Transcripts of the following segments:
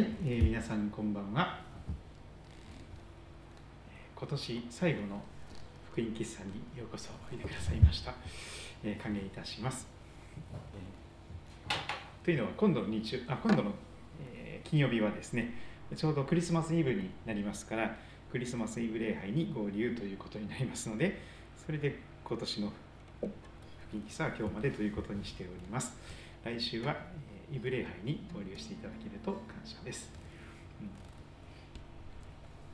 い、えー皆さんこんばんは。え今年最後の福音喫茶にようこそおいでくださいました。えー歓迎いたします。えーというのは今度の日中あ今度の、え金曜日はですね、ちょうどクリスマスイブになりますから、クリスマスイブ礼拝に合流ということになりますので、それで今年の福音喫茶は今日までということにしております。来週は、イブ礼拝に合流していただけると感謝です。うん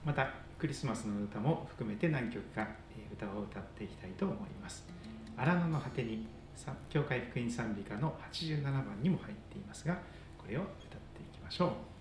また、クリスマスの歌も含めて何曲かえ歌を歌っていきたいと思います。荒野の果てに、さ教会福音賛美歌の87番にも入っていますが、これを歌っていきましょう。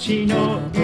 ちの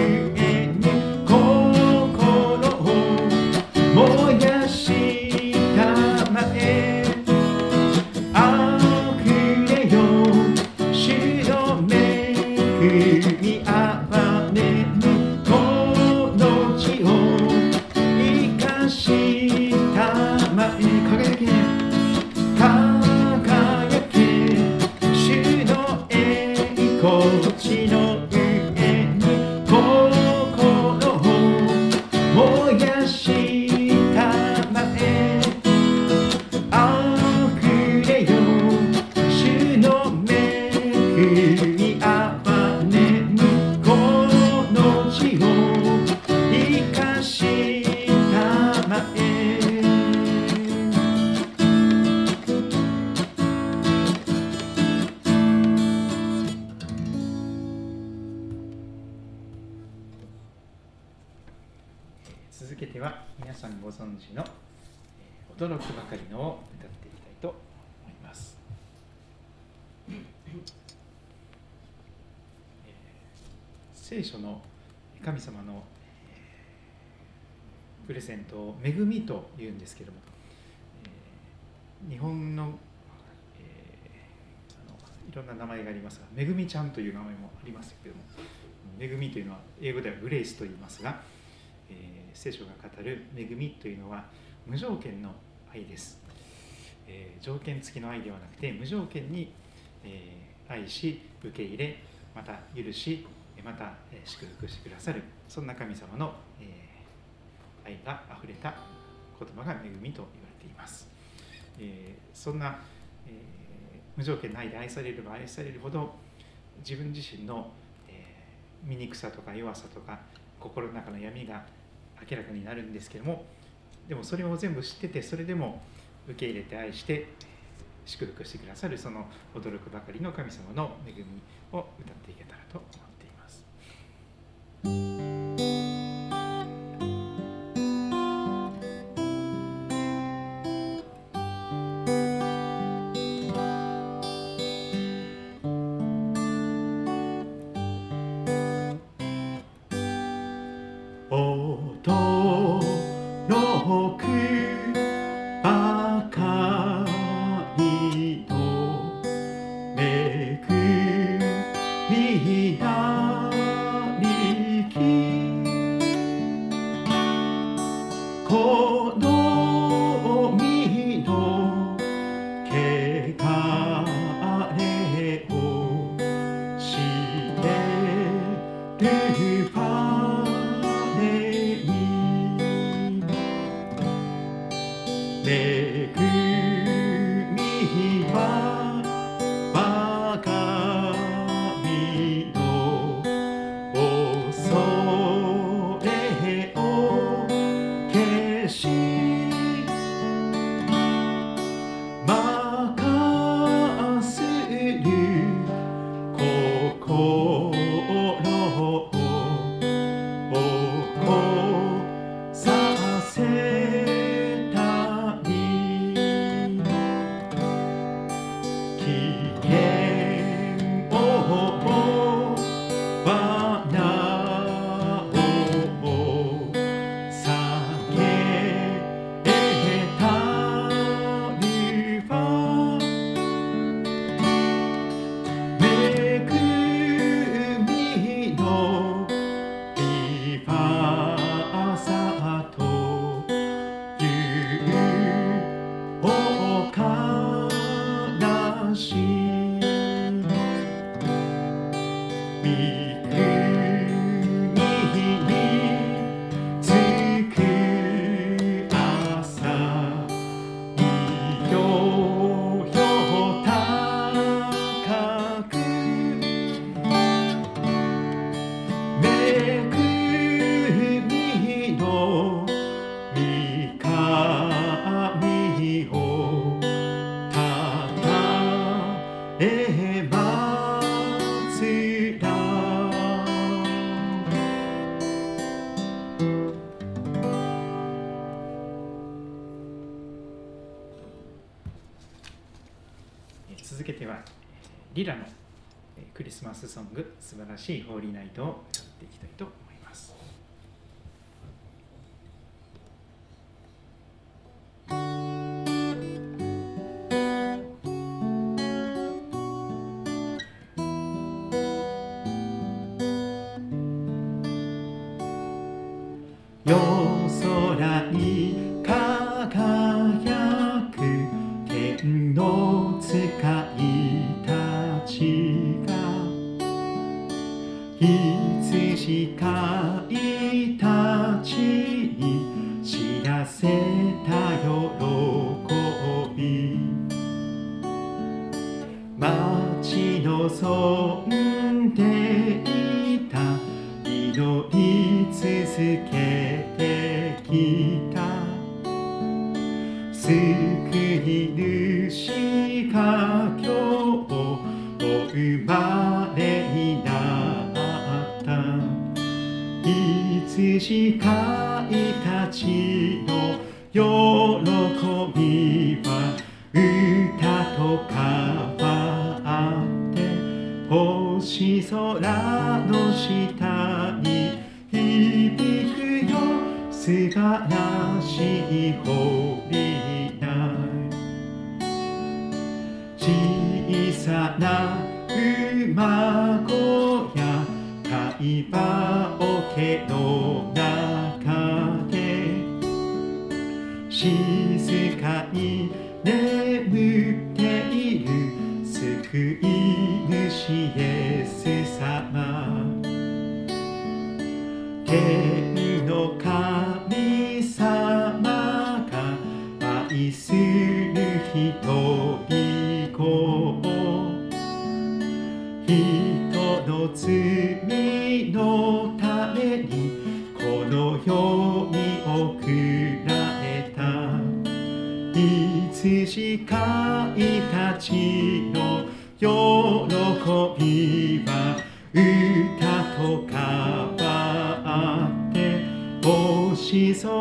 ですけども。日本の,、えー、いろんな名前がありますが「めぐみちゃん」という名前もありますけれども「恵み」というのは英語ではグレイスと言いますが、えー、聖書が語る「恵み」というのは無条件の愛です、えー、条件付きの愛ではなくて無条件に、えー、愛し受け入れまた許しまた祝福してくださるそんな神様の、えー、愛があふれた言葉が恵みと言われています、えー、そんな、えー、無条件の愛で愛されれば愛されるほど自分自身のえ、醜さとか弱さとか心の中の闇が明らかになるんですけどもでもそれを全部知っててそれでも受け入れて愛して祝福してくださるその驚くばかりの神様の恵みを歌っていけたらと思っています。しいホーリーナイトをやっていきたいと思います。てきた。救い主が今日生まれになった。羊飼いたちの喜びは歌と変わって。星空素晴らしい堀な小さな馬子や会話桶の中で静かに眠っている救い主イ羊飼いたちの喜びは歌と変わって星空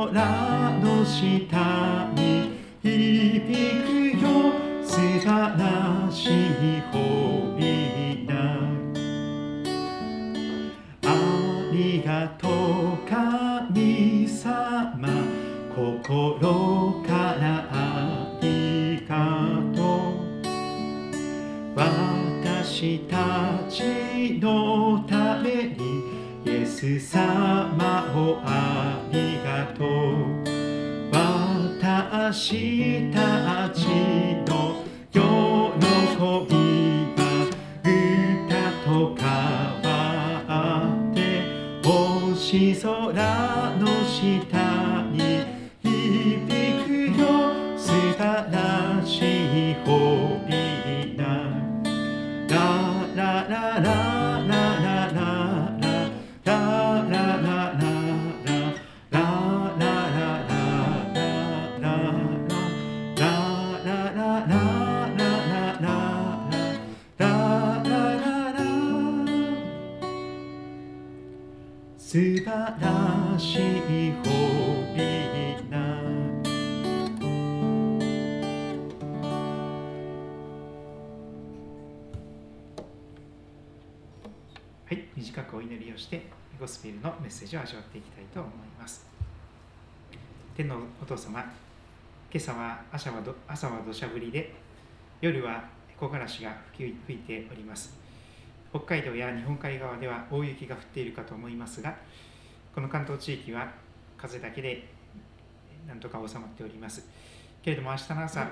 の下に響くよ素晴らしい堀な。ありがとう神様。心たちのためにイエス様をありがとう。私たちの喜びゴスペルのメッセージを味わっていきたいと思います。天のお父様今朝は朝はど朝は土砂降りで夜は木枯らしが吹いております。北海道や日本海側では大雪が降っているかと思いますがこの関東地域は風だけでなんとか収まっております。けれども明日の朝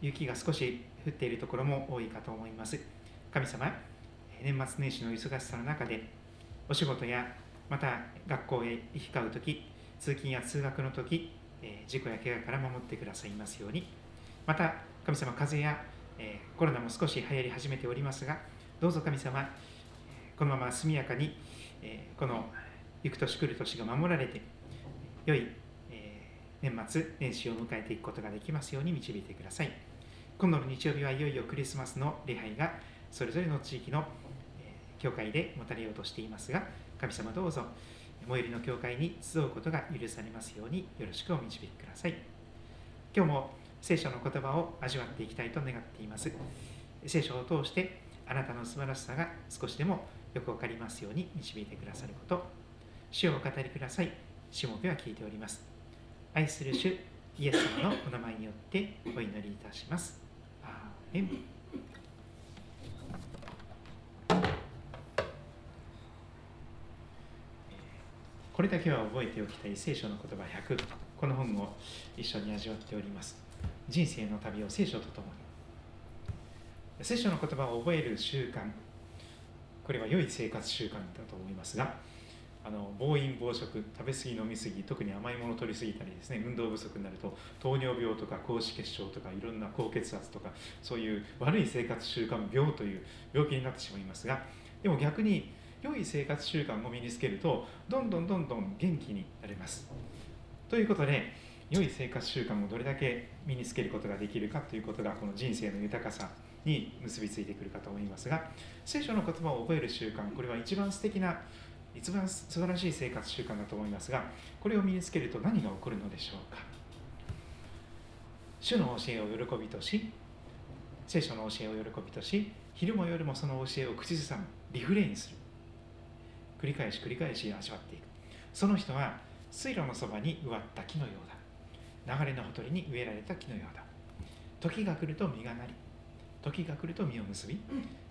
雪が少し降っているところも多いかと思います。神様年末年始の忙しさの中でお仕事やまた学校へ行き交う時通勤や通学の時え事故や怪我から守ってくださいますように。また神様風邪やコロナも少し流行り始めておりますがどうぞ神様このまま速やかにえこの行く年来る年が守られて良いえ年末年始を迎えていくことができますように導いてください。今度の日曜日はいよいよクリスマスの礼拝がそれぞれの地域の教会で持たれようとしていますが神様どうぞ最寄りの教会に集うことが許されますようによろしくお導きください。今日も聖書の言葉を味わっていきたいと願っています。聖書を通してあなたの素晴らしさが少しでもよくわかりますように導いてくださること。主をお語りください。しもべは聞いております。愛する主イエス様のお名前によってお祈りいたします。アーメン。これだけは覚えておきたい聖書の言葉100この本を一緒に味わっております。人生の旅を聖書とともに。聖書の言葉を覚える習慣。これは良い生活習慣だと思いますがあの暴飲暴食食べ過ぎ飲み過ぎ特に甘いものを取り過ぎたりですね運動不足になると糖尿病とか高脂血症とかいろんな高血圧とかそういう悪い生活習慣病という病気になってしまいますがでも逆に良い生活習慣を身につけるとどんどんどんどん元気になれます。ということで良い生活習慣をどれだけ身につけることができるかということがこの人生の豊かさに結びついてくるかと思いますが聖書の言葉を覚える習慣これは一番素敵な一番素晴らしい生活習慣だと思いますがこれを身につけると何が起こるのでしょうか。主の教えを喜びとし聖書の教えを喜びとし昼も夜もその教えを口ずさむリフレインする。繰り返し繰り返し味わっていく。その人は水路のそばに植わった木のようだ。流れのほとりに植えられた木のようだ。時が来ると実がなり時が来ると実を結び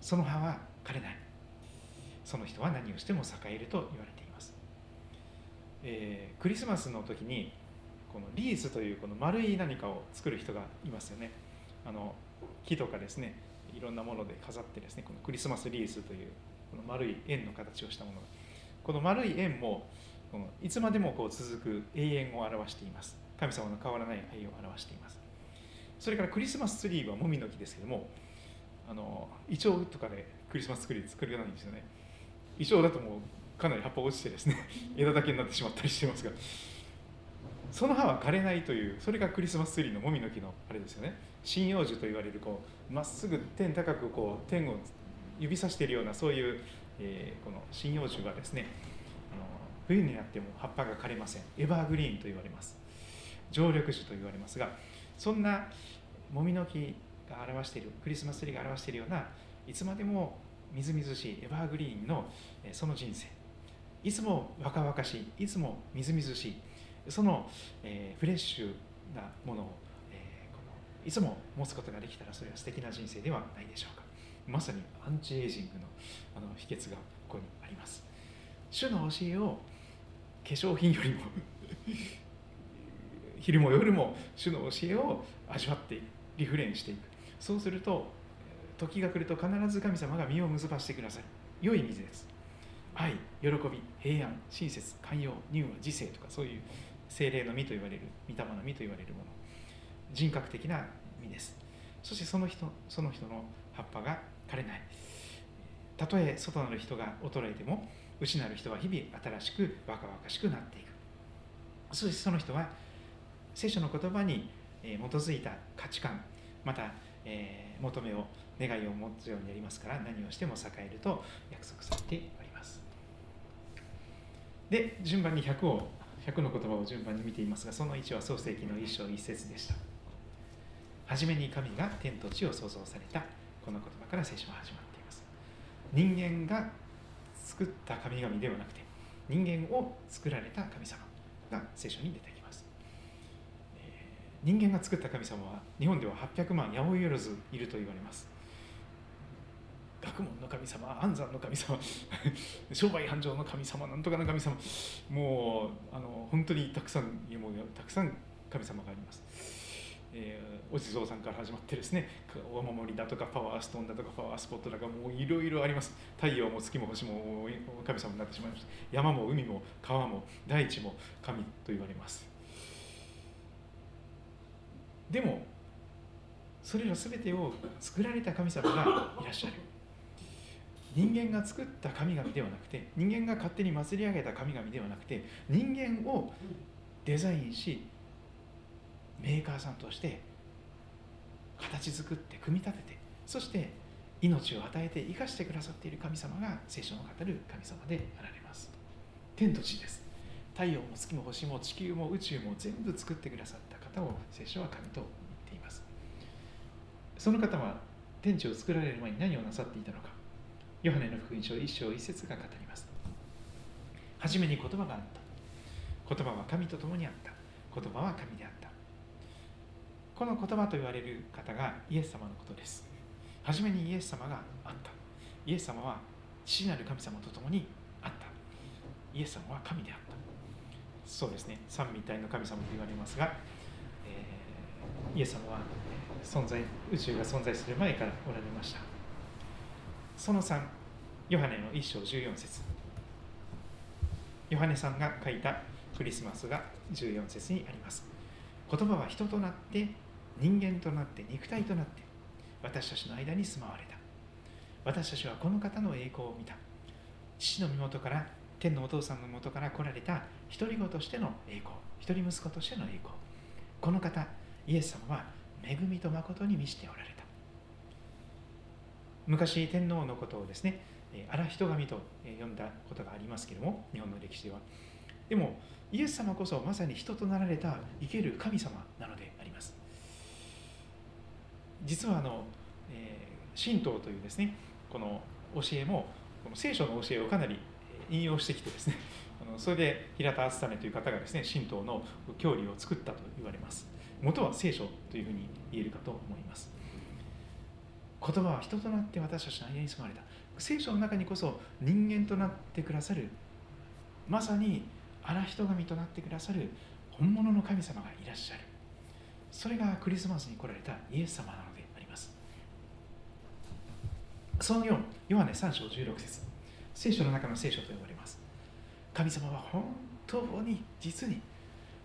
その葉は枯れない。その人は何をしても栄えると言われています、えー、クリスマスの時にこのリースというこの丸い何かを作る人がいますよね。あの木とかですねいろんなもので飾ってですねこのクリスマスリースというこの丸い円の形をしたものがこの丸い円もこのいつまでもこう続く永遠を表しています。神様の変わらない愛を表しています。それからクリスマスツリーはもみの木ですけどもあのイチョウとかでクリスマスツリー作れないんですよね。イチョウだともうかなり葉っぱ落ちてですね 枝だけになってしまったりしてますが。その葉は枯れないというそれがクリスマスツリーのもみの木のあれですよね。針葉樹と言われるこうまっすぐ天高くこう天を指さしているようなそういう、えー、この針葉樹がですねあの冬になっても葉っぱが枯れません。エバーグリーンと言われます。常緑樹と言われますがそんなもみの木が表しているクリスマスツリーが表しているようないつまでもみずみずしいエバーグリーンのその人生。いつも若々しいいつもみずみずしいその、えー、フレッシュなものを、えー、このいつも持つことができたらそれは素敵な人生ではないでしょうか。まさにアンチエイジングのあの秘訣がここにあります。主の教えを化粧品よりも昼も夜も主の教えを味わってリフレインしていく。そうすると時が来ると必ず神様が身を結ばしてくださる良い水です。愛喜び平安親切寛容乳和自制とかそういう精霊の実と言われる御霊の実と言われるもの。人格的な実です。そしてその人その人の葉っぱが枯れない。たとえ外なる人が衰えても内なる人は日々新しく若々しくなっていく。そしてその人は聖書の言葉に基づいた価値観また、えー、求めを願いを持つようになりますから何をしても栄えると約束されております。で順番に100を100の言葉を順番に見ていますがその1は創世記の一章一節でした。初めに神が天と地を創造された。この言葉から聖書は始まっています。人間が作った神々ではなくて人間を作られた神様が聖書に出てきます、人間が作った神様は日本では800万八百万ずいると言われます。学問の神様安産の神様 商売繁盛の神様なんとかの神様もうあの本当にたくさんもうたくさん神様があります、えー、お地蔵さんから始まってですねお守りだとかパワーストーンだとかパワースポットだとかもういろいろあります。太陽も月も星も神様になってしまいました。山も海も川も大地も神と言われます。でもそれら全てを作られた神様がいらっしゃる。人間が作った神々ではなくて人間が勝手に祭り上げた神々ではなくて人間をデザインしメーカーさんとして形作って組み立ててそして命を与えて生かしてくださっている神様が聖書の語る神様であられます。天と地です。太陽も月も星も地球も宇宙も全部作ってくださった方を聖書は神と言っています。その方は天地を作られる前に何をなさっていたのか。ヨハネの福音書一章一節が語ります。初めに言葉があった。言葉は神と共にあった。言葉は神であった。この言葉と言われる方がイエス様のことです。初めにイエス様があった。イエス様は父なる神様と共にあった。イエス様は神であった。そうですね。三位一体の神様と言われますが、えー、イエス様は存在宇宙が存在する前からおられました。その3ヨハネの1章14節。ヨハネさんが書いたクリスマスが14節にあります。言葉は人となって人間となって肉体となって私たちの間に住まわれた。私たちはこの方の栄光を見た。父の身元から天のお父さんの元から来られた独り子としての栄光一人息子としての栄光。この方イエス様は恵みと誠に満ちておられた。昔天皇のことをですね荒人神と呼んだことがありますけれども日本の歴史では。でもイエス様こそまさに人となられた生ける神様なので実はあの、えー、神道というですねこの教えもこの聖書の教えをかなり引用してきてですねあのそれで平田篤胤という方がですね神道の教理を作ったと言われます。元は聖書というふうに言えるかと思います。言葉は人となって私たちの間に住まれた。聖書の中にこそ人間となってくださる。まさに荒人神となってくださる本物の神様がいらっしゃる。それがクリスマスに来られたイエス様のでありますその4ヨハネ3章16節。聖書の中の聖書と呼ばれます。神様は本当に実に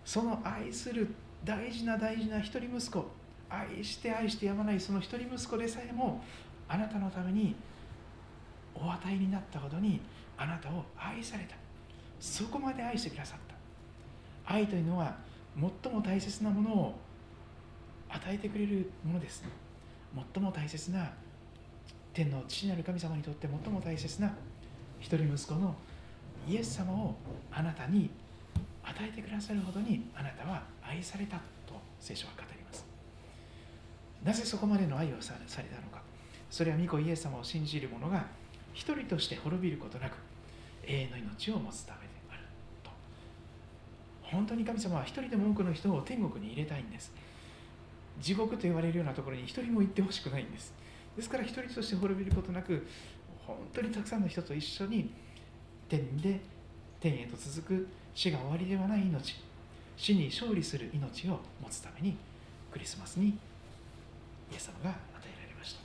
その愛する大事な大事な一人息子愛して愛してやまないその一人息子でさえもあなたのためにお与えになったほどにあなたを愛された。そこまで愛してくださった。愛というのは最も大切なものを与えてくれるものです。最も大切な天の父なる神様にとって最も大切な一人息子のイエス様をあなたに与えてくださるほどにあなたは愛されたと聖書は語ります。なぜそこまでの愛をされたのか。それは御子イエス様を信じる者が一人として滅びることなく永遠の命を持つためであると。本当に神様は一人でも多くの人を天国に入れたいんです。地獄と言われるようなところに一人も行ってほしくないんです。ですから一人として滅びることなく本当にたくさんの人と一緒に天で天へと続く死が終わりではない命死に勝利する命を持つためにクリスマスにイエス様が与えられまし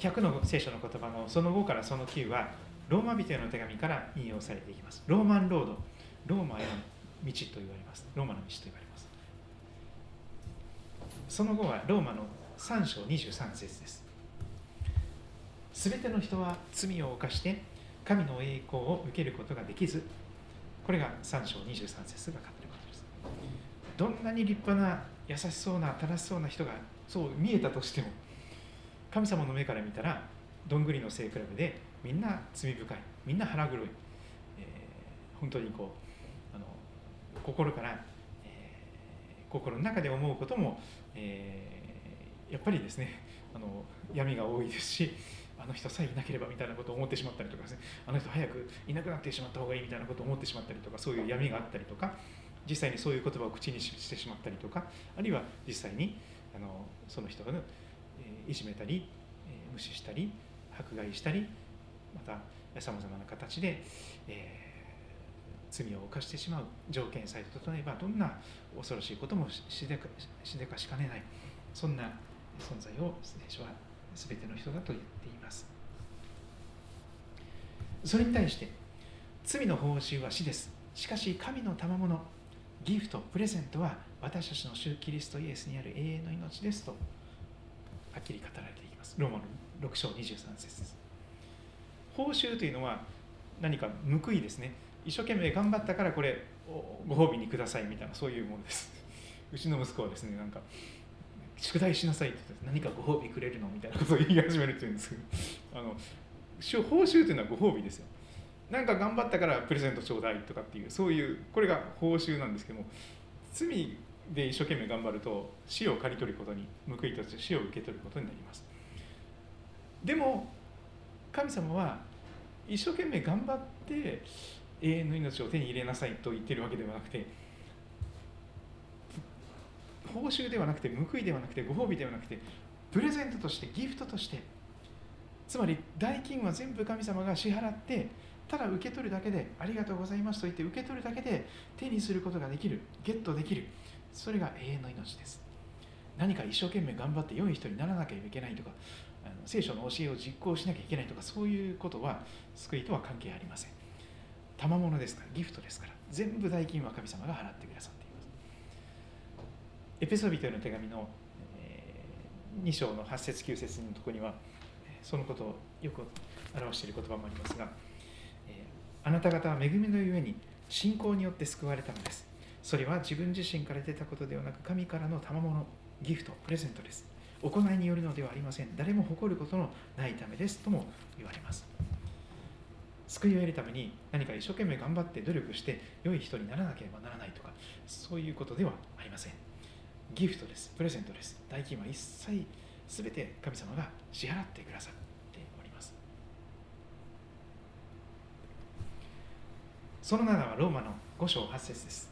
た。100の聖書の言葉のその5からその9はローマ人への手紙から引用されていきます。ローマンロードローマへの道と言われます。ローマの道と言われます。その後はローマの3章23節です。すべての人は罪を犯して神の栄光を受けることができずこれが3章23節が語ることです。どんなに立派な優しそうな正しそうな人がそう見えたとしても神様の目から見たらどんぐりの背比べでみんな罪深いみんな腹黒い、えー、本当にこうあの心から、えー、心の中で思うことも、えー、やっぱりですねあの闇が多いですしあの人さえいなければみたいなことを思ってしまったりとかですねあの人早くいなくなってしまった方がいいみたいなことを思ってしまったりとかそういう闇があったりとか実際にそういう言葉を口にしてしまったりとかあるいは実際にあのその人が、ね、いじめたり無視したり迫害したりまたさまざまな形で、えー、罪を犯してしまう条件さえ整えばどんな恐ろしいこともしでかしでかしかねない。そんな存在を聖書は全ての人だと言っています。それに対して罪の報酬は死です。しかし神の賜物ギフトプレゼントは私たちの主キリストイエスにある永遠の命ですとはっきり語られています。ローマの6章23節です。報酬というのは何か報いですね。一生懸命頑張ったからこれご褒美にくださいみたいなそういうものです。うちの息子はですねなんか宿題しなさいって言って何かご褒美くれるのみたいなことを言い始めるっていうんですけど あの報酬というのはご褒美ですよ。なんか頑張ったからプレゼントちょうだいとかっていうそういうこれが報酬なんですけども罪で一生懸命頑張ると死を刈り取ることに報いとして死を受け取ることになります。でも神様は一生懸命頑張って永遠の命を手に入れなさいと言ってるわけではなくて報酬ではなくて報いではなくてご褒美ではなくてプレゼントとしてギフトとしてつまり代金は全部神様が支払ってただ受け取るだけでありがとうございますと言って受け取るだけで手にすることができるゲットできるそれが永遠の命です。何か一生懸命頑張って良い人にならなきゃいけないとかあの聖書の教えを実行しなきゃいけないとかそういうことは救いとは関係ありません。賜物ですからギフトですから全部代金は神様が払ってくださっています。エペソビトへの手紙の、2章の8節9節のとこにはそのことをよく表している言葉もありますが、あなた方は恵みのゆえに信仰によって救われたのです。それは自分自身から出たことではなく神からの賜物ギフトプレゼントです。行いによるのではありません。誰も誇ることのないためですとも言われます。救いを得るために何か一生懸命頑張って努力して良い人にならなければならないとかそういうことではありません。ギフトです。プレゼントです。代金は一切全て神様が支払ってくださっております。その7はローマの5章8節です。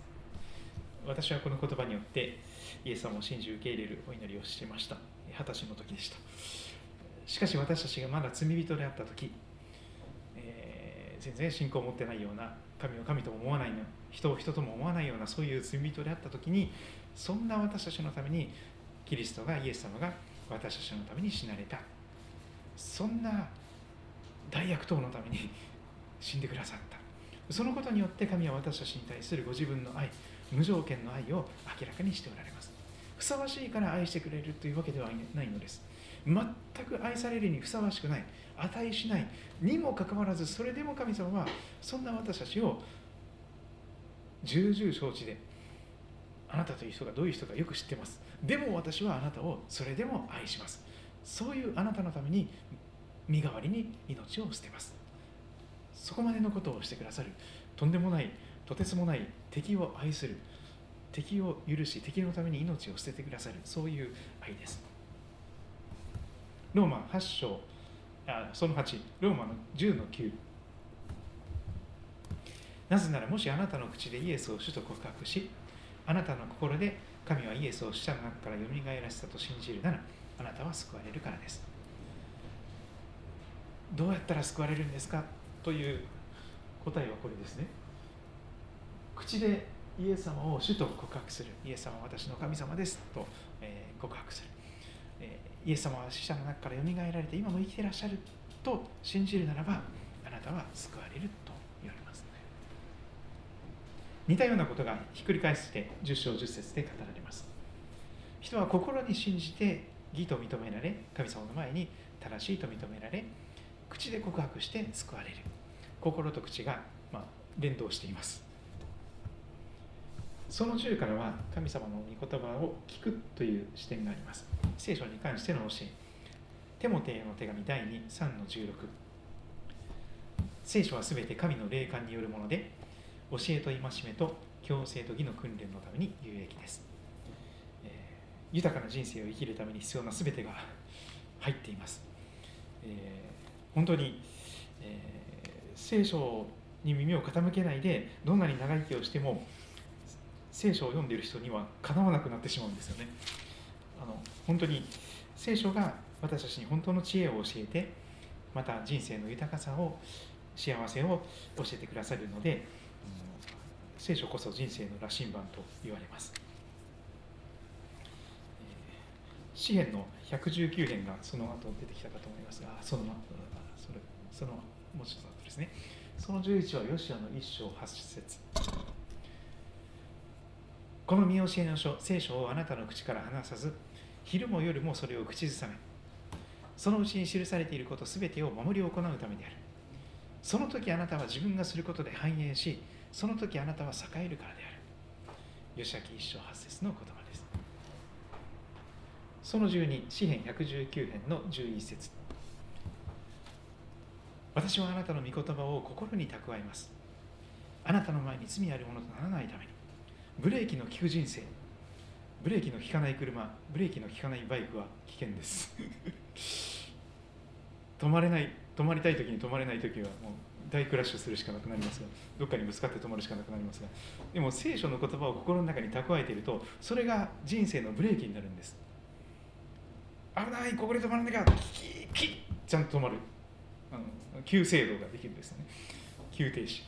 私はこの言葉によってイエス様を信じ受け入れるお祈りをしていました。二十歳の時でした。しかし私たちがまだ罪人であった時全然信仰を持ってないような神を神とも思わないの。人を人とも思わないようなそういう罪人であった時にそんな私たちのためにキリストがイエス様が私たちのために死なれた。そんな大悪党のために死んでくださった。そのことによって神は私たちに対するご自分の愛無条件の愛を明らかにしておられます。ふさわしいから愛してくれるというわけではないのです。全く愛されるにふさわしくない。値しない。にもかかわらずそれでも神様はそんな私たちを重々承知であなたという人がどういう人かよく知ってます。でも私はあなたをそれでも愛します。そういうあなたのために身代わりに命を捨てます。そこまでのことをしてくださる。とんでもないとてつもない敵を愛する。敵を許し敵のために命を捨ててくださる。そういう愛です。ローマ8章あその8ローマの10の9なぜならもしあなたの口でイエスを主と告白しあなたの心で神はイエスを死者の中からよみがえらせたと信じるならあなたは救われるからです。どうやったら救われるんですか？という答えはこれですね。口でイエス様を主と告白する。イエス様は私の神様です。と、え告白する。イエス様は死者の中からよみがえられて今も生きていらっしゃると信じるならばあなたは救われると言われます、似たようなことがひっくり返して10章10節で語られます。人は心に信じて義と認められ神様の前に正しいと認められ口で告白して救われる。心と口が、まあ、連動しています。その10からは神様の御言葉を聞くという視点があります。聖書に関しての教え。テモテへの手紙第2、3の16。聖書はすべて神の霊感によるもので、教えと戒めと強制と義の訓練のために有益です、えー、豊かな人生を生きるために必要なすべてが入っています。えー、本当に、えー、聖書に耳を傾けないで、どんなに長生きをしても、聖書を読んでいる人にはかなわなくなってしまうんですよね。あの本当に聖書が私たちに本当の知恵を教えてまた人生の豊かさを幸せを教えてくださるので、うん、聖書こそ人生の羅針盤と言われます。詩篇の119編がその後出てきたかと思いますが、そのそれそのもうちょっとですね。その11はヨシアの一章八節。この見教えの書、聖書をあなたの口から離さず、昼も夜もそれを口ずさめ、そのうちに記されていることすべてを守り行うためである。その時あなたは自分がすることで繁栄し、その時あなたは栄えるからである。吉明一章八節の言葉です。その12、詩編119編の11節私はあなたの御言葉を心に蓄えます。あなたの前に罪あるものとならないために。ブレーキの効く人生。ブレーキの効かない車。ブレーキの効かないバイクは危険です。止まれない止まりたい時に止まれない時はもう大クラッシュするしかなくなりますがどっかにぶつかって止まるしかなくなりますがでも聖書の言葉を心の中に蓄えているとそれが人生のブレーキになるんです。危ないここで止まらなきゃキッキッちゃんと止まる。あの急制度ができるんですね。急停止。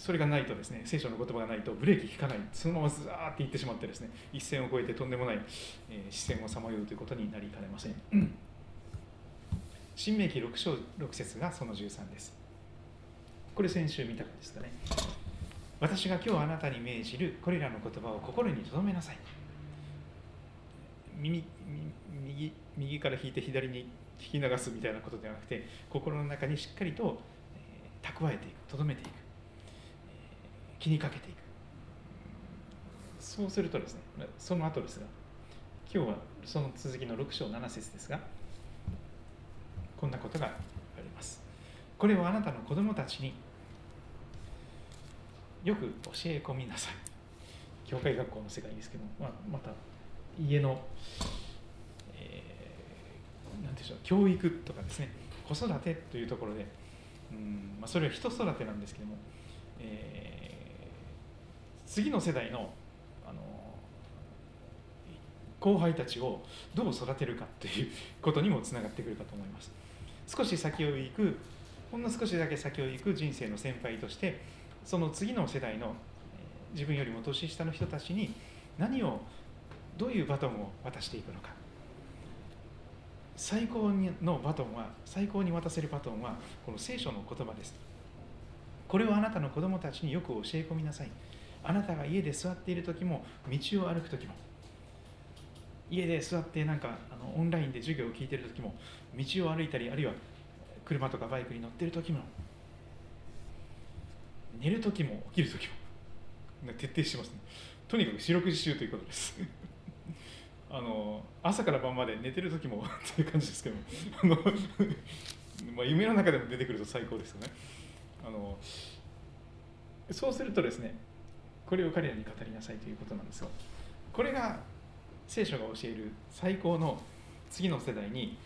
それがないとですね聖書の言葉がないとブレーキ効かないそのままずーっていってしまってですね一線を越えてとんでもない、えー、視線をさまようということになりかねません、新明記6章6節がその13です。これ先週見たかですかね。私が今日あなたに命じるこれらの言葉を心に留めなさい。耳右右から引いて左に引き流すみたいなことではなくて心の中にしっかりと、蓄えていく留めていく。気にかけていく。そうするとですねその後ですが今日はその続きの6章7節ですがこんなことがあります。これをあなたの子供たちによく教え込みなさい。教会学校の世界ですけど、まあ、また家の、えー、なんでしょう教育とかですね子育てというところでうん、まあ、それは人育てなんですけども、えー、次の世代のあの後輩たちをどう育てるかという ことにもつながってくるかと思います。少し先を行くほんの少しだけ先を行く人生の先輩としてその次の世代の自分よりも年下の人たちに何をどういうバトンを渡していくのか。最高のバトンは最高に渡せるバトンはこの聖書の言葉です。これをあなたの子供たちによく教え込みなさい。あなたが家で座っている時も道を歩く時も家で座ってなんかあのオンラインで授業を聞いてる時も道を歩いたりあるいは車とかバイクに乗ってる時も寝る時も起きる時も徹底してますね。とにかく四六時中ということです。あの朝から晩まで寝てる時もっていう感じですけど あのまあ夢の中でも出てくると最高ですよね。あのそうするとですねこれを彼らに語りなさいということなんですがこれが聖書が教える最高の次の世代に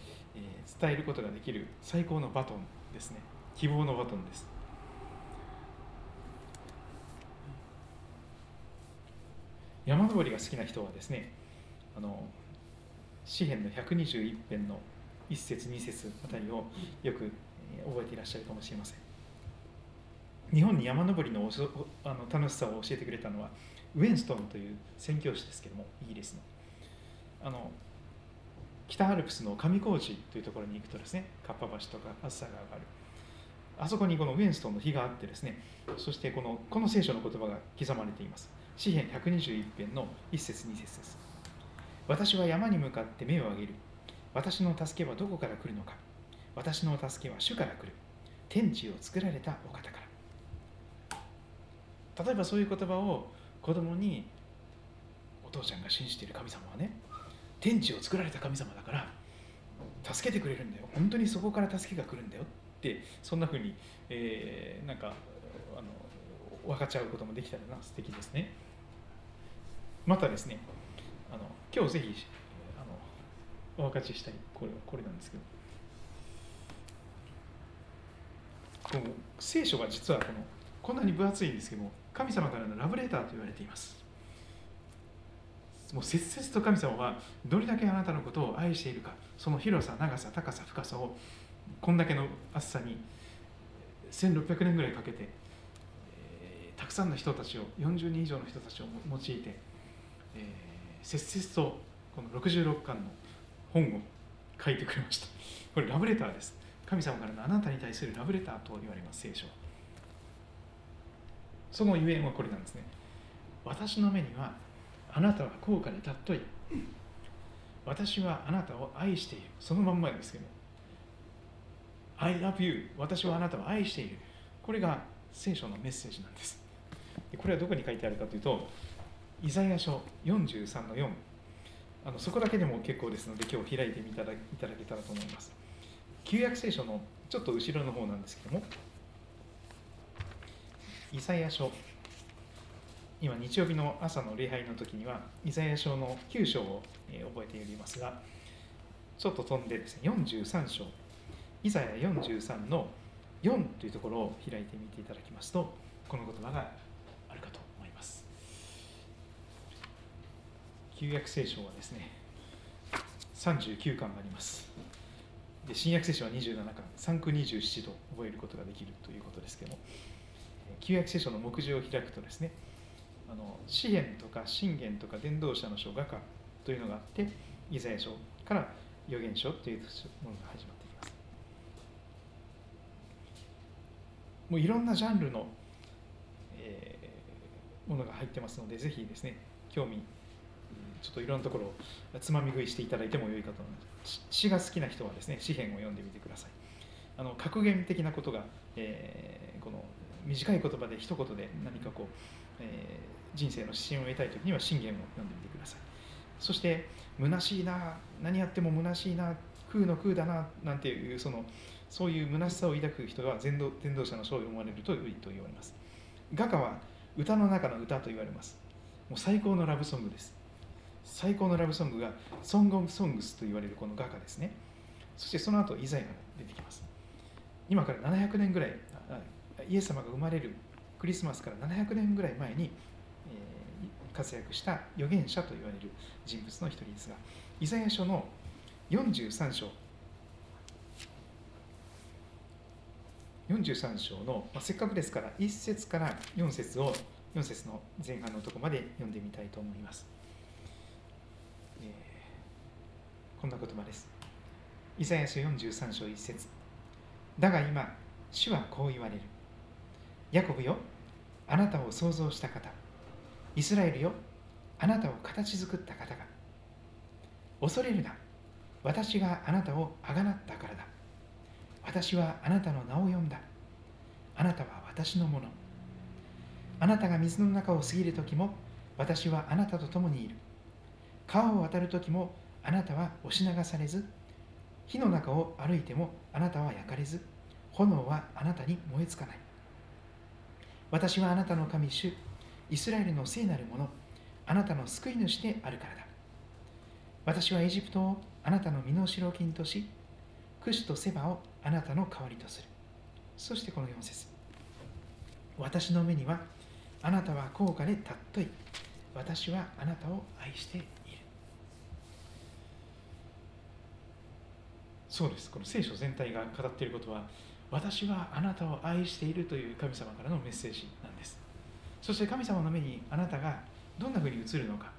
伝えることができる最高のバトンですね。希望のバトンです。山登りが好きな人はですねあの詩篇の121編の1節2節あたりをよく覚えていらっしゃるかもしれません。日本に山登りのあの楽しさを教えてくれたのはウェンストンという宣教師ですけどもイギリスの。あの北アルプスの上高地というところに行くとですねカッパ橋とか暑さが上がる。あそこにこのウェンストンの碑があってですねそしてこのこの聖書の言葉が刻まれています。詩篇121編の1節2節です。私は山に向かって目を上げる。私の助けはどこから来るのか。私の助けは主から来る。天地を作られたお方から。例えばそういう言葉を子供にお父ちゃんが信じている神様はね天地を作られた神様だから助けてくれるんだよ。本当にそこから助けが来るんだよってそんなふうに、えー、なんかあの分かっちゃうこともできたらな。素敵ですね。またですねあの今日ぜひあのお分かちしたい。これこれなんですけど。この聖書が実はこのこんなに分厚いんですけども神様からのラブレターと言われています。もう切々と神様はどれだけあなたのことを愛しているかその広さ長さ高さ深さをこんだけの暑さに1600年ぐらいかけて、えー、たくさんの人たちを40人以上の人たちを用いて、えー、切々とこの66巻の本を書いてくれました。これラブレターです。神様からのあなたに対するラブレターと言われます聖書そのゆえんはこれなんですね。私の目にはあなたは高価で尊い。私はあなたを愛している。そのまんまですけど。I love you 私はあなたを愛している。これが聖書のメッセージなんです。これはどこに書いてあるかというとイザヤ書43の4あのそこだけでも結構ですので今日開いてみただいただけたらと思います。旧約聖書のちょっと後ろの方なんですけどもイザヤ書。今日曜日の朝の礼拝の時にはイザヤ書の9章を、覚えておりますがちょっと飛んでですね43章。イザヤ43の4というところを開いてみていただきますとこの言葉があるかと思います。旧約聖書はですね39巻があります。で新約聖書は27巻。3区27と覚えることができるということですけども旧約聖書の目次を開くとですねあの詩篇とか信玄とか伝道者の書画家というのがあってイザヤ書から預言書というものが始まっていきます。もういろんなジャンルの、えー、ものが入ってますのでぜひですね興味ちょっといろんなところをつまみ食いしていただいても良いかと思います。詩が好きな人はですね詩篇を読んでみてください。あの格言的なことが、えー、この短い言葉で一言で何かこう、えー、人生の指針を得たい時には信玄を読んでみてください。そして虚しいな何やっても虚しいな空の空だななんていうそのそういう虚しさを抱く人が伝道伝道者の将を思われると良いと言われます。画家は歌の中の歌と言われます。もう最高のラブソングです。最高のラブソングがソング・オブ・ソングスと言われるこの画家ですね。そしてその後イザヤが出てきます。今から700年ぐらいイエス様が生まれるクリスマスから700年ぐらい前に、活躍した預言者と言われる人物の一人ですがイザヤ書の43章43章の、まあ、せっかくですから1節から4節を4節の前半のとこまで読んでみたいと思います、えー、こんな言葉です。イザヤ書43章1節。だが今主はこう言われる。ヤコブよあなたを創造した方。イスラエルよあなたを形作った方が。恐れるな私があなたをあがなったからだ。私はあなたの名を呼んだ。あなたは私のもの。あなたが水の中を過ぎる時も私はあなたと共にいる。川を渡る時もあなたは押し流されず火の中を歩いてもあなたは焼かれず炎はあなたに燃えつかない。私はあなたの神主イスラエルの聖なるものあなたの救い主であるからだ。私はエジプトをあなたの身代金としクシとセバをあなたの代わりとする。そしてこの4節。私の目にはあなたは高価で尊い。私はあなたを愛している。そうです。この聖書全体が語っていることは私はあなたを愛しているという神様からのメッセージなんです。そして神様の目にあなたがどんなふうに映るのか。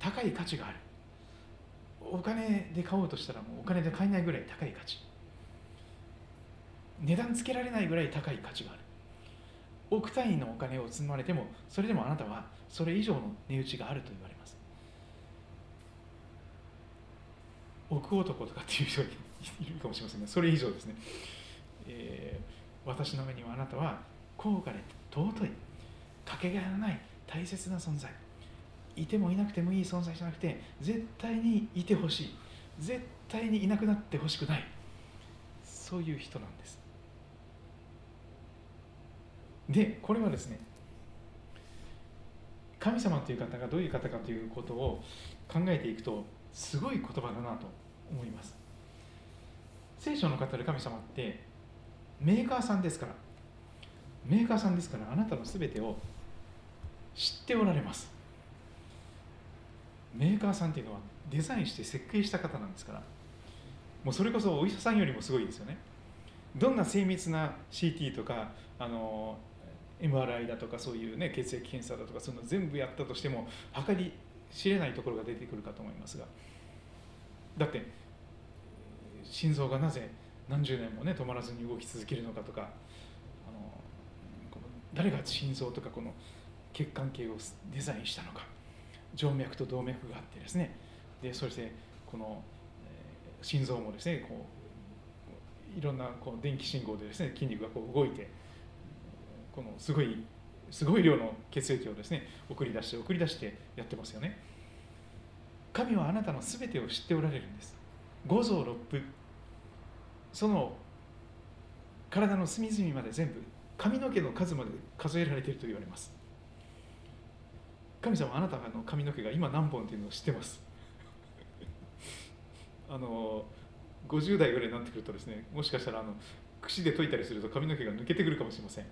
高い価値がある。お金で買おうとしたらもうお金で買えないぐらい高い価値。値段つけられないぐらい高い価値がある。億単位のお金を積まれてもそれでもあなたはそれ以上の値打ちがあると言われます。億男とかっていう人がいるかもしれませんがそれ以上ですね、えー、私の目にはあなたは高価で尊いかけがえのない大切な存在。いてもいなくてもいい存在じゃなくて絶対にいてほしい。絶対にいなくなってほしくない。そういう人なんです。でこれはですね神様という方がどういう方かということを考えていくとすごい言葉だなと思います。聖書の語る神様ってメーカーさんですから。メーカーさんですからあなたの全てを知っておられます。メーカーさんっていうのはデザインして設計した方なんですから。もうそれこそお医者さんよりもすごいですよね。どんな精密な CT とかあの MRI だとかそういうね血液検査だとかそういうの全部やったとしても計り知れないところが出てくるかと思いますが。だって心臓がなぜ何十年もね止まらずに動き続けるのかとかあの誰が心臓とかこの血管系をデザインしたのか静脈と動脈があってですね。でそしてこの、心臓もですねこういろんなこう電気信号でですね筋肉がこう動いてこのすごいすごい量の血液をですね送り出して送り出してやってますよね。神はあなたの全てを知っておられるんです。五臓六腑その体の隅々まで全部髪の毛の数まで数えられていると言われます。神様あなたの髪の毛が今何本っていうのを知ってます。あの50代ぐらいになってくるとですねもしかしたらあの櫛で研いたりすると髪の毛が抜けてくるかもしれません。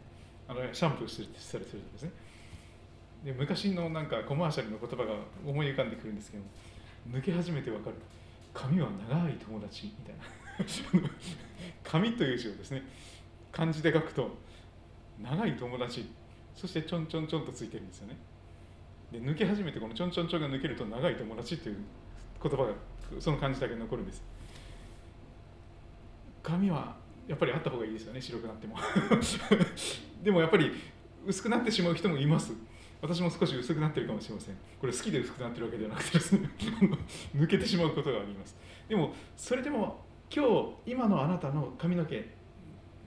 あのシャンプーしたりするとですね。で昔のなんかコマーシャルの言葉が思い浮かんでくるんですけど抜け始めてわかる。髪は長い友達みたいな。髪という字をですね漢字で書くと長い友達そしてちょんちょんちょんとついてるんですよね。で抜け始めてこのちょんちょんちょんが抜けると長い友達っていう言葉がその漢字だけ残るんです。髪はやっぱりあった方がいいですよね白くなっても。でもやっぱり薄くなってしまう人もいます。私も少し薄くなってるかもしれません。これ好きで薄くなってるわけではなくてですね。抜けてしまうことがあります。でもそれでも今日今のあなたの髪の毛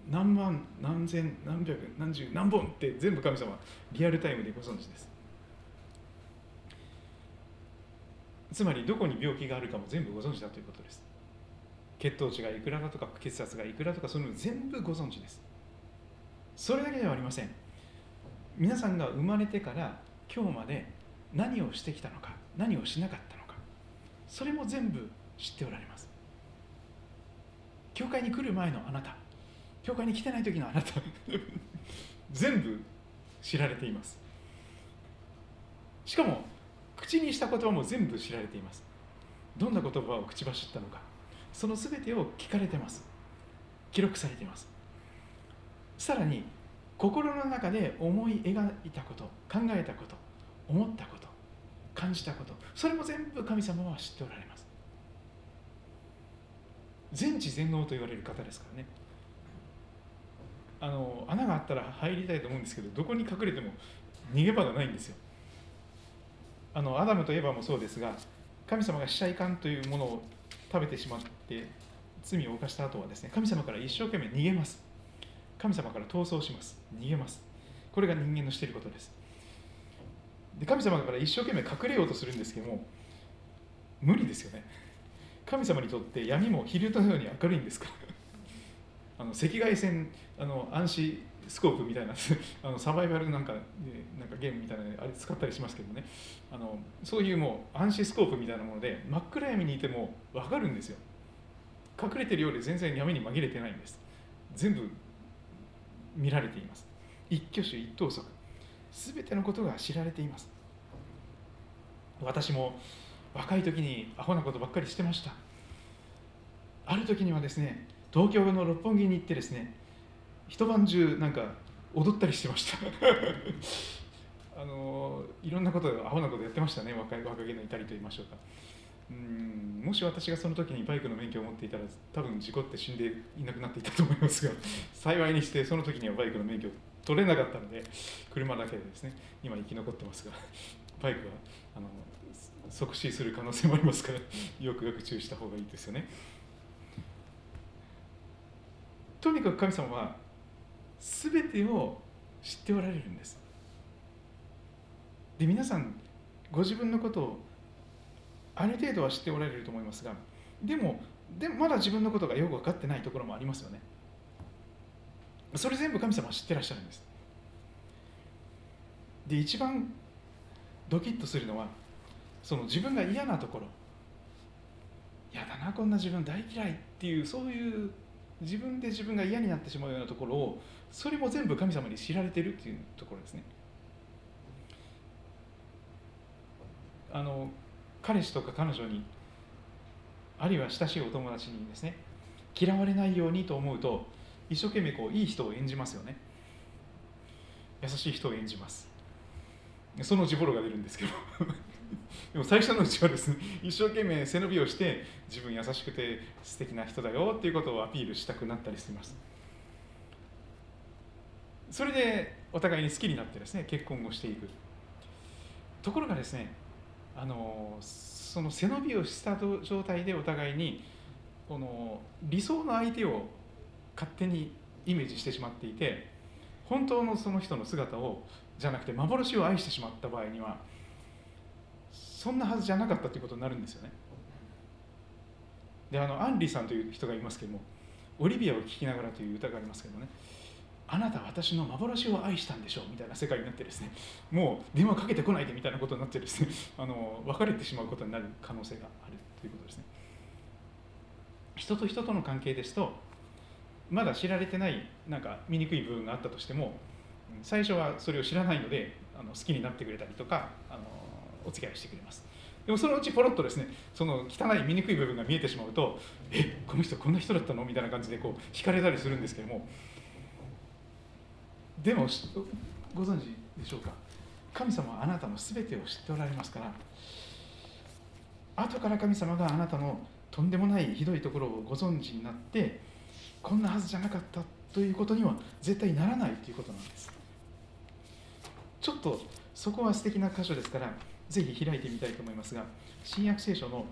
何万何千何百何十何本って全部神様リアルタイムでご存知です。つまりどこに病気があるかも全部ご存知だということです。血糖値がいくらだとか血圧がいくらとかそういうの全部ご存知です。それだけではありません。皆さんが生まれてから今日まで何をしてきたのか何をしなかったのかそれも全部知っておられます。教会に来る前のあなた。教会に来てない時のあなた。全部知られています。しかも口にした言葉も全部知られています。どんな言葉を口走ったのか。その全てを聞かれてます。記録されています。さらに心の中で思い描いたこと考えたこと思ったこと感じたことそれも全部神様は知っておられます。全知全能と言われる方ですからね。あの穴があったら入りたいと思うんですけどどこに隠れても逃げ場がないんですよ。あのアダムとエヴァもそうですが神様が死者いかんというものを食べてしまって罪を犯した後はですね神様から一生懸命逃げます。神様から逃走します。逃げます。これが人間のしていることです。で神様から一生懸命隠れようとするんですけども無理ですよね。神様にとって闇も昼のように明るいんですか？ら あの赤外線あの暗視スコープみたいな あのサバイバルなんかなんかゲームみたいなあれ使ったりしますけどね。あのそういうもう暗視スコープみたいなもので真っ暗闇にいても分かるんですよ。隠れてるようで全然闇に紛れてないんです。全部見られています。一挙手一投足。全てのことが知られています。私も若い時にアホなことばっかりしてました。ある時にはですね東京の六本木に行ってですね一晩中なんか踊ったりしてました。あのいろんなことアホなことやってましたね若い若気の至りと言いましょうか。うんもし私がその時にバイクの免許を持っていたら多分事故って死んでいなくなっていたと思いますが 幸いにしてその時にはバイクの免許取れなかったので車だけでですね今生き残ってますがバイクはあの即死する可能性もありますからよくよく注意した方がいいですよね。とにかく神様は全てを知っておられるんです。で皆さんご自分のことをある程度は知っておられると思いますがでもでもまだ自分のことがよく分かってないところもありますよね。それ全部神様は知ってらっしゃるんです。で一番ドキッとするのはその自分が嫌なところ嫌だなこんな自分大嫌いっていうそういう自分で自分が嫌になってしまうようなところをそれも全部神様に知られてるっていうところですね。あの彼氏とか彼女にあるいは親しいお友達にですね嫌われないようにと思うと一生懸命こういい人を演じますよね。優しい人を演じます。そのうちボロが出るんですけど。でも最初のうちはですね一生懸命背伸びをして自分優しくて素敵な人だよっていうことをアピールしたくなったりします。それでお互いに好きになってですね結婚をしていく。ところがですねあのその背伸びをした状態でお互いにこの理想の相手を勝手にイメージしてしまっていて本当のその人の姿をじゃなくて幻を愛してしまった場合にはそんなはずじゃなかったということになるんですよね。であのアンリーさんという人がいますけども「オリビアを聴きながら」という歌がありますけどもねあなた私の幻を愛したんでしょうみたいな世界になってですねもう電話かけてこないでみたいなことになってですね あの別れてしまうことになる可能性があるということですね人と人との関係ですとまだ知られてないなんか醜い部分があったとしても最初はそれを知らないのであの好きになってくれたりとかあのお付き合いしてくれます。でもそのうちポロッとですねその汚い醜い部分が見えてしまうとえこの人こんな人だったの？みたいな感じでこう惹かれたりするんですけども。でもご存知でしょうか？神様はあなたの全てを知っておられますから。後から神様があなたのとんでもないひどいところをご存知になってこんなはずじゃなかったということには絶対ならないということなんです。ちょっとそこは素敵な箇所ですからぜひ開いてみたいと思いますが新約聖書の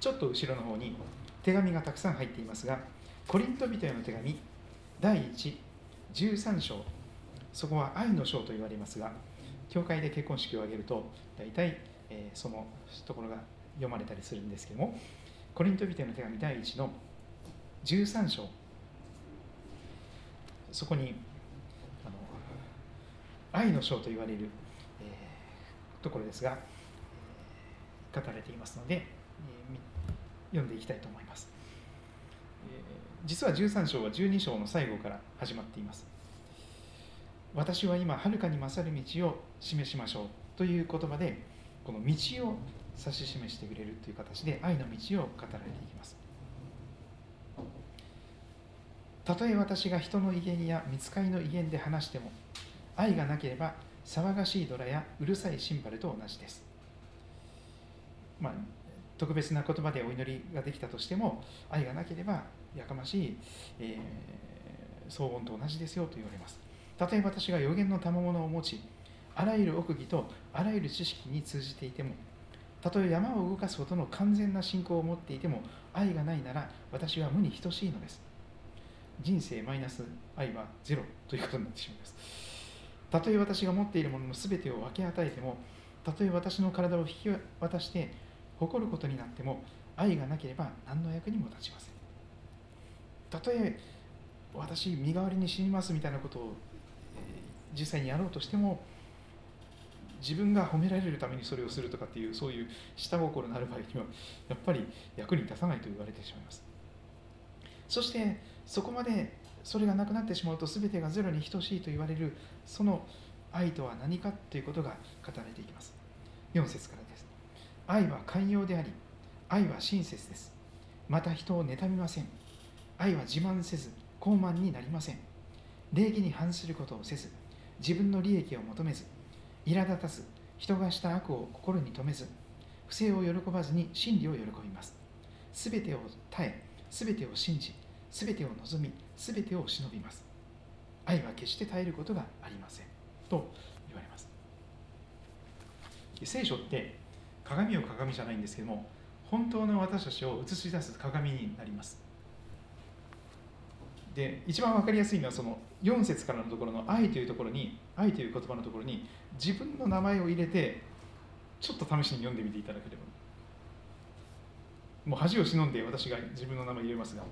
ちょっと後ろの方に手紙がたくさん入っていますがコリント人への手紙第1 13章。そこは愛の章と言われますが教会で結婚式を挙げると大体えー、そのところが読まれたりするんですけどもコリントビテの手紙第1の13章。そこにあの愛の章と言われる、ところですが、えー、書かれていますので、え、読んでいきたいと思います、え実は13章は12章の最後から始まっています。私は今はるかに勝る道を示しましょうという言葉でこの道を指し示してくれるという形で愛の道を語られていきます。たとえ私が人の威厳や見つかりの威厳で話しても愛がなければ騒がしいドラやうるさいシンバルと同じです。まあ特別な言葉でお祈りができたとしても愛がなければやかましい、えー、騒音と同じですよと言われます。たとえ私が予言の賜物を持ちあらゆる奥義とあらゆる知識に通じていてもたとえ山を動かすほどの完全な信仰を持っていても愛がないなら私は無に等しいのです。人生マイナス愛はゼロということになってしまいます。たとえ私が持っているものの全てを分け与えてもたとえ私の体を引き渡して誇ることになっても愛がなければ何の役にも立ちません。たとえ私身代わりに死にますみたいなことを実際にやろうとしても自分が褒められるためにそれをするとかっていうそういう下心のある場合にはやっぱり役に立たないと言われてしまいます。そしてそこまでそれがなくなってしまうと全てがゼロに等しいと言われるその愛とは何かということが語られていきます。4節からです。愛は寛容であり愛は親切です。また人を妬みません。愛は自慢せず傲慢になりません。礼儀に反することをせず自分の利益を求めず苛立たず人がした悪を心に留めず不正を喜ばずに真理を喜びます。すべてを耐えすべてを信じすべてを望みすべてを忍びます。愛は決して耐えることがありませんと言われます。聖書って鏡を鏡じゃないんですけども本当の私たちを映し出す鏡になります。で一番分かりやすいのはその4節からのところの愛というところに愛という言葉のところに自分の名前を入れてちょっと試しに読んでみていただければ。もう恥を忍んで私が自分の名前入れますが。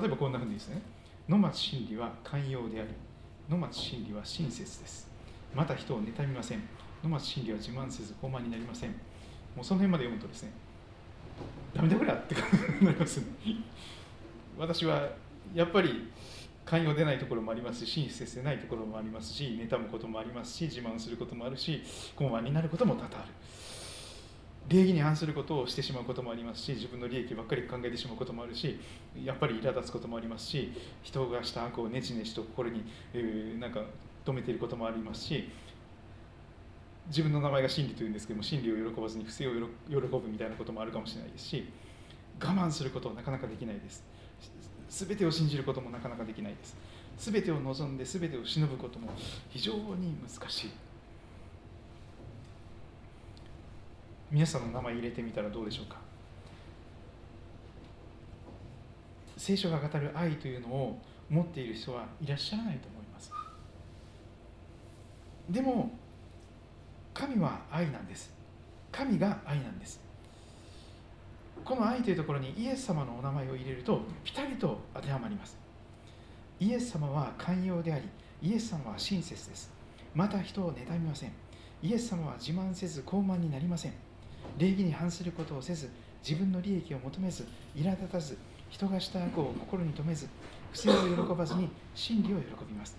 例えばこんなふうにですね。野松真理は寛容であり野松真理は親切です。また人を妬みません。野松真理は自慢せず傲慢になりません。もうその辺まで読むとですねダメだこりゃって感じになりますね。私はやっぱり寛容でないところもありますし親切でないところもありますし妬むこともありますし自慢することもあるし傲慢になることも多々ある。礼儀に反することをしてしまうこともありますし自分の利益ばっかり考えてしまうこともあるしやっぱり苛立つこともありますし人がした悪をねちねちと心に、えー、なんか止めていることもありますし自分の名前が真理というんですけども真理を喜ばずに不正を喜ぶみたいなこともあるかもしれないですし我慢することはなかなかできないです全てを信じることもなかなかできないです。全てを望んで全てを忍ぶことも非常に難しい。皆さんの名前入れてみたらどうでしょうか？聖書が語る愛というのを持っている人はいらっしゃらないと思います。でも神は愛なんです。神が愛なんです。この愛というところにイエス様のお名前を入れるとピタリと当てはまります。イエス様は寛容でありイエス様は親切です。また人を妬みません。イエス様は自慢せず傲慢になりません。礼儀に反することをせず自分の利益を求めず苛立たず人がした悪を心に留めず不正を喜ばずに真理を喜びます。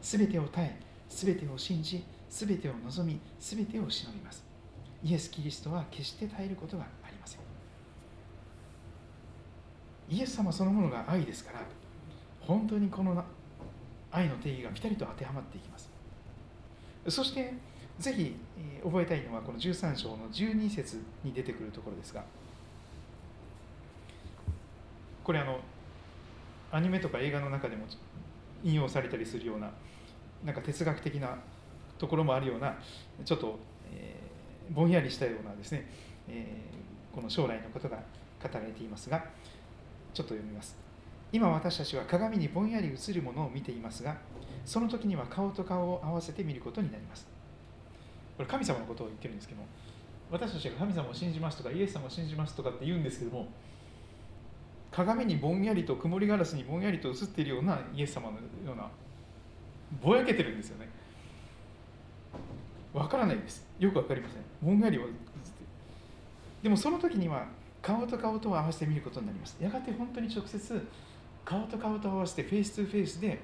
すべてを耐えすべてを信じすべてを望みすべてを忍びます。イエス・キリストは決して耐えることがありますイエス様そのものが愛ですから本当にこの愛の定義がぴたりと当てはまっていきます。そしてぜひ覚えたいのはこの13章の12節に出てくるところですがこれあのアニメとか映画の中でも引用されたりするようななんか哲学的なところもあるようなちょっと、えー、ぼんやりしたようなですね、えー、この将来のことが語られていますがちょっと読みます。今私たちは鏡にぼんやり映るものを見ていますがその時には顔と顔を合わせて見ることになります。これ神様のことを言ってるんですけども私たちが神様を信じますとかイエス様を信じますとかって言うんですけども鏡にぼんやりと曇りガラスにぼんやりと映っているようなイエス様のようなぼやけてるんですよね。わからないです。よくわかりません。ぼんやりは映って。でもその時には顔と顔と合わせて見ることになります。やがて本当に直接顔と顔と合わせてフェイス2フェイスで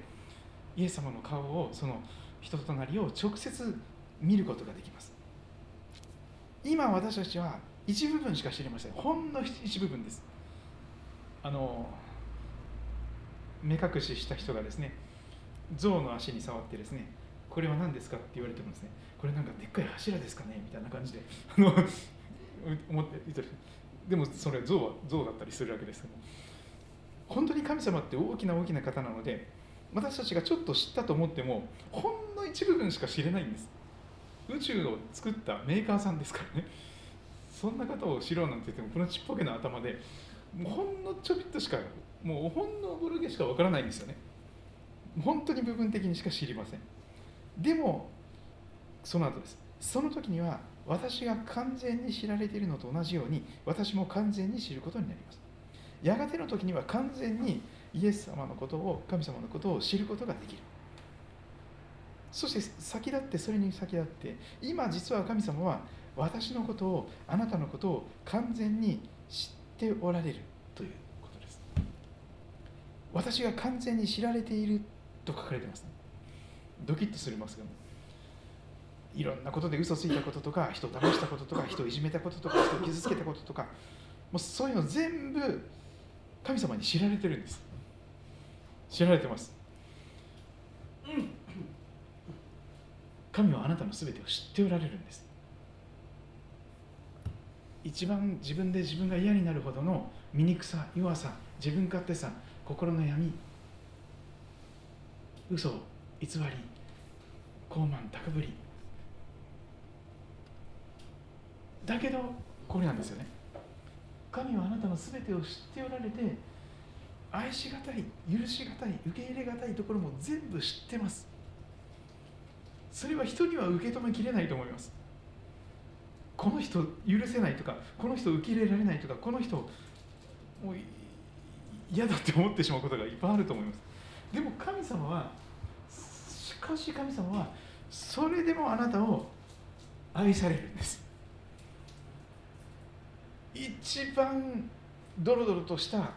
イエス様の顔をその人となりを直接見ることができます。今私たちは一部分しか知りません。ほんの一部分です。あの目隠しした人がですね象の足に触ってですねこれは何ですかって言われてもですねこれなんかでっかい柱ですかねみたいな感じであの思って言ってる。でもそれ象は象だったりするわけですけど。本当に神様って大きな大きな方なので私たちがちょっと知ったと思ってもほんの一部分しか知れないんです。宇宙を作ったメーカーさんですからね。そんな方を知ろうなんて言ってもこのちっぽけな頭でもうほんのちょびっとしかもうほんのぼるげしかわからないんですよね。本当に部分的にしか知りません。でもその後です。その時には私が完全に知られているのと同じように私も完全に知ることになります。やがての時には完全にイエス様のことを神様のことを知ることができる。そして先立ってそれに先立って今実は神様は私のことをあなたのことを完全に知っておられるということです。私が完全に知られていると書かれてます、ね、ドキッとするますがいろんなことで嘘ついたこととか人を騙したこととか人をいじめたこととか人を傷つけたこととかもうそういうの全部神様に知られてるんです。知られてます。うん。神はあなたの全てを知っておられるんです。一番自分で自分が嫌になるほどの醜さ弱さ自分勝手さ心の闇嘘偽り傲慢高ぶり。だけどこれなんですよね。神はあなたの全てを知っておられて愛しがたい許しがたい受け入れがたいところも全部知ってます。それは人には受け止めきれないと思います。この人許せないとかこの人受け入れられないとかこの人もう嫌だって思ってしまうことがいっぱいあると思います。でも神様はしかし神様はそれでもあなたを愛されるんです。一番ドロドロとした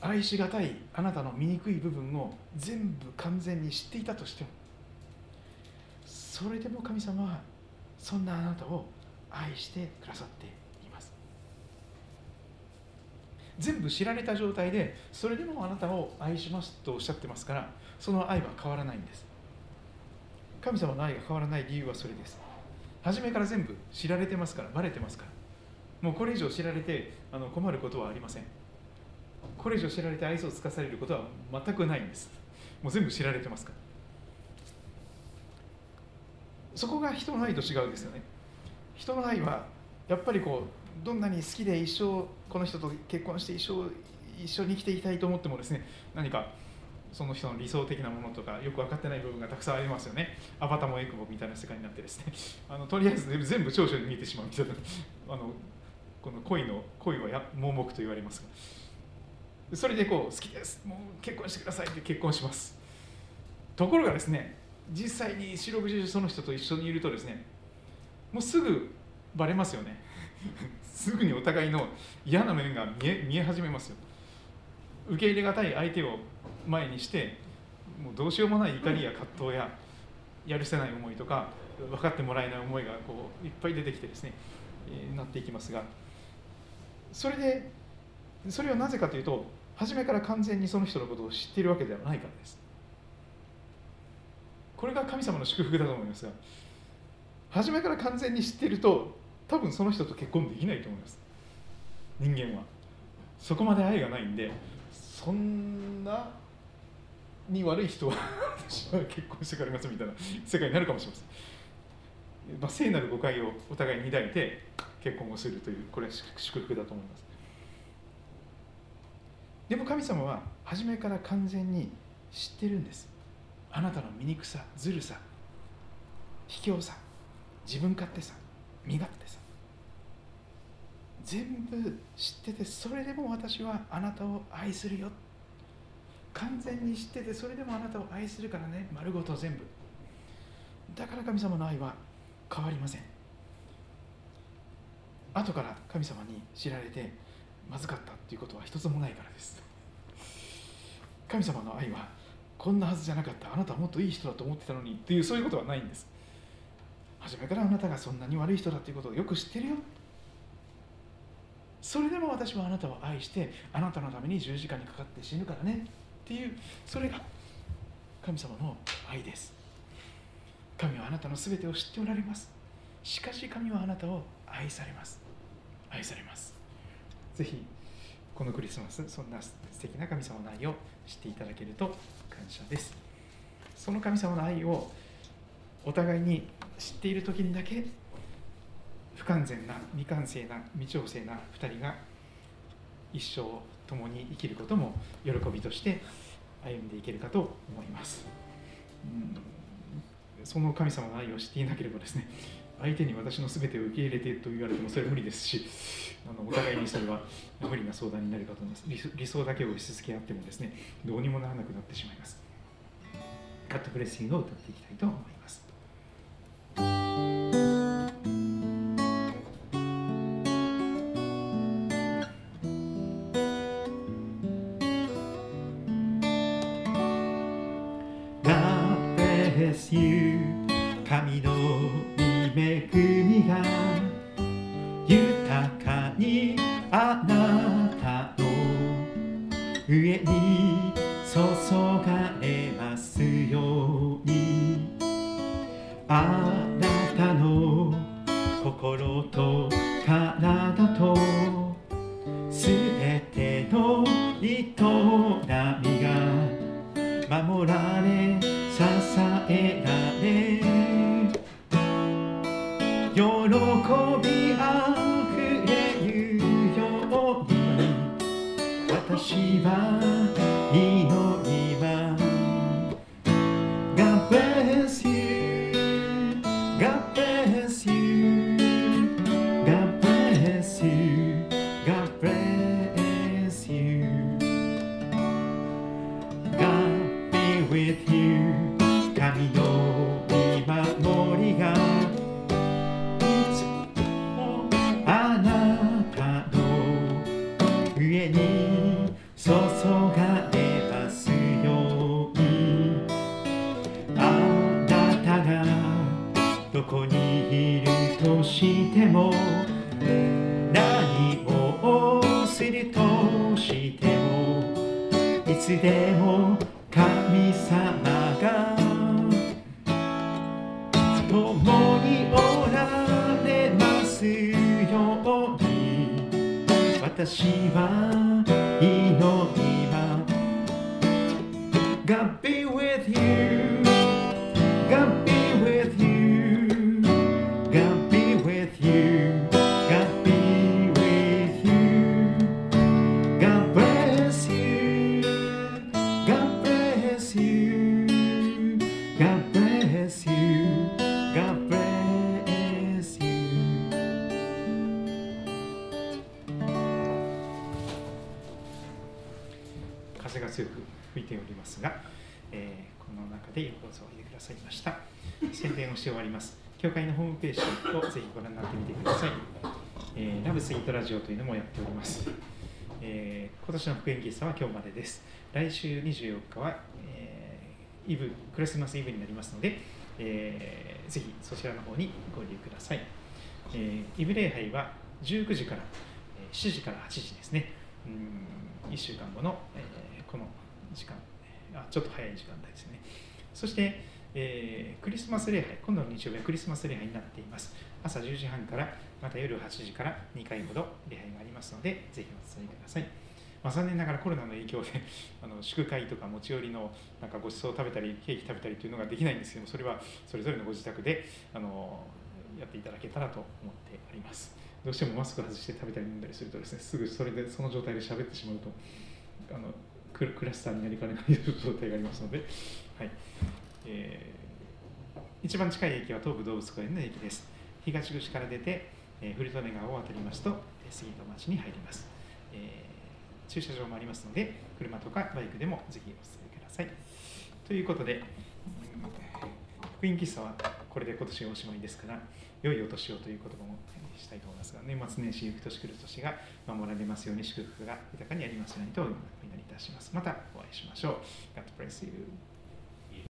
愛しがたいあなたの醜い部分を全部完全に知っていたとしてもそれでも神様はそんなあなたを愛してくださっています。全部知られた状態でそれでもあなたを愛しますとおっしゃってますからその愛は変わらないんです。神様の愛が変わらない理由はそれです。初めから全部知られてますからバレてますから。もうこれ以上知られてあの困ることはありません。これ以上知られて愛想をつかされることは全くないんです。もう全部知られてますから。そこが人の愛と違うんですよね。人の愛はやっぱりこうどんなに好きで一生この人と結婚して一生一緒に生きていきたいと思ってもですね何かその人の理想的なものとかよく分かってない部分がたくさんありますよね。アバタモエクボみたいな世界になってですね。あのとりあえず全部長所に見えてしまうみたいな。あのこの恋の恋はや盲目と言われますが。それでこう好きです。もう結婚してくださいって結婚します。ところがですね実際に四六時中その人と一緒にいるとですねもうすぐバレますよね。すぐにお互いの嫌な面が見え見え始めますよ。受け入れがたい相手を前にしてもうどうしようもない怒りや葛藤ややるせない思いとか分かってもらえない思いがこういっぱい出てきてですね、えー、なっていきますが。それでそれはなぜかというと初めから完全にその人のことを知っているわけではないからです。これが神様の祝福だと思いますが初めから完全に知っていると多分その人と結婚できないと思います。人間は。そこまで愛がないんでそんなに悪い人は私は結婚してからますみたいな世界になるかもしれません、まあ、聖なる誤解をお互いに抱いて結婚をするというこれは祝福だと思います。でも神様は初めから完全に知ってるんです。あなたの醜さずるさ卑怯さ自分勝手さ身勝手さ。全部知っててそれでも私はあなたを愛するよ。完全に知っててそれでもあなたを愛するからね。丸ごと全部。だから神様の愛は変わりません。後から神様に知られてまずかったっていうことは一つもないからです。神様の愛はこんなはずじゃなかった。あなたはもっといい人だと思ってたのにっていうそういうことはないんです。初めからあなたがそんなに悪い人だということをよく知ってるよ。それでも私はあなたを愛してあなたのために十字架にかかって死ぬからねっていうそれが神様の愛です。神はあなたの全てを知っておられます。しかし神はあなたを愛されます。愛されます。ぜひこのクリスマスそんな素敵な神様の愛を知っていただけると感謝です。その神様の愛をお互いに知っている時にだけ不完全な未完成な未調整な2人が一生共に生きることも喜びとして歩んでいけるかと思います、うん、その神様の愛を知っていなければですね相手に私の全てを受け入れてと言われてもそれは無理ですしあのお互いにそれは 無理な相談になるかと思います。理想だけを押し続け合ってもですねどうにもならなくなってしまいます。カットプレッシングを歌っていきたいと思います。You 神のめくみがをぜひご覧になってみてください、えーラブスイートラジオというのもやっております、えー今年の福音喫茶は今日までです。来週24日は、えーイブクリスマスイブになりますので、えーぜひそちらの方にご利用ください、えーイブ礼拝は19時からえ7時から8時ですね。うん1週間後の、えこの時間あちょっと早い時間帯ですね。そして、えークリスマス礼拝今度の日曜日はクリスマス礼拝になっています。朝10時半からまた夜8時から2回ほど礼拝がありますのでぜひお伝えください。まあ、残念ながらコロナの影響で あの祝会とか持ち寄りのなんかご馳走を食べたりケーキ食べたりというのができないんですけどもそれはそれぞれのご自宅であのやっていただけたらと思っております。どうしてもマスク外して食べたり飲んだりするとですねすぐそれでその状態で喋ってしまうとあのクラスターになりかねない状態がありますので、はい。えー一番近い駅は東武動物公園の駅です東口から出て、えー、古利根川を渡りますと、杉戸町に入ります、えー、駐車場もありますので、車とかバイクでもぜひお進みください。ということで、福音喫茶はこれで今年おしまいですから、良いお年をという言葉もしたいと思いますが、年末年始、行く年来る年が守られますように、祝福が豊かにありますようにとお祈りいたします。またお会いしましょう。God bless you.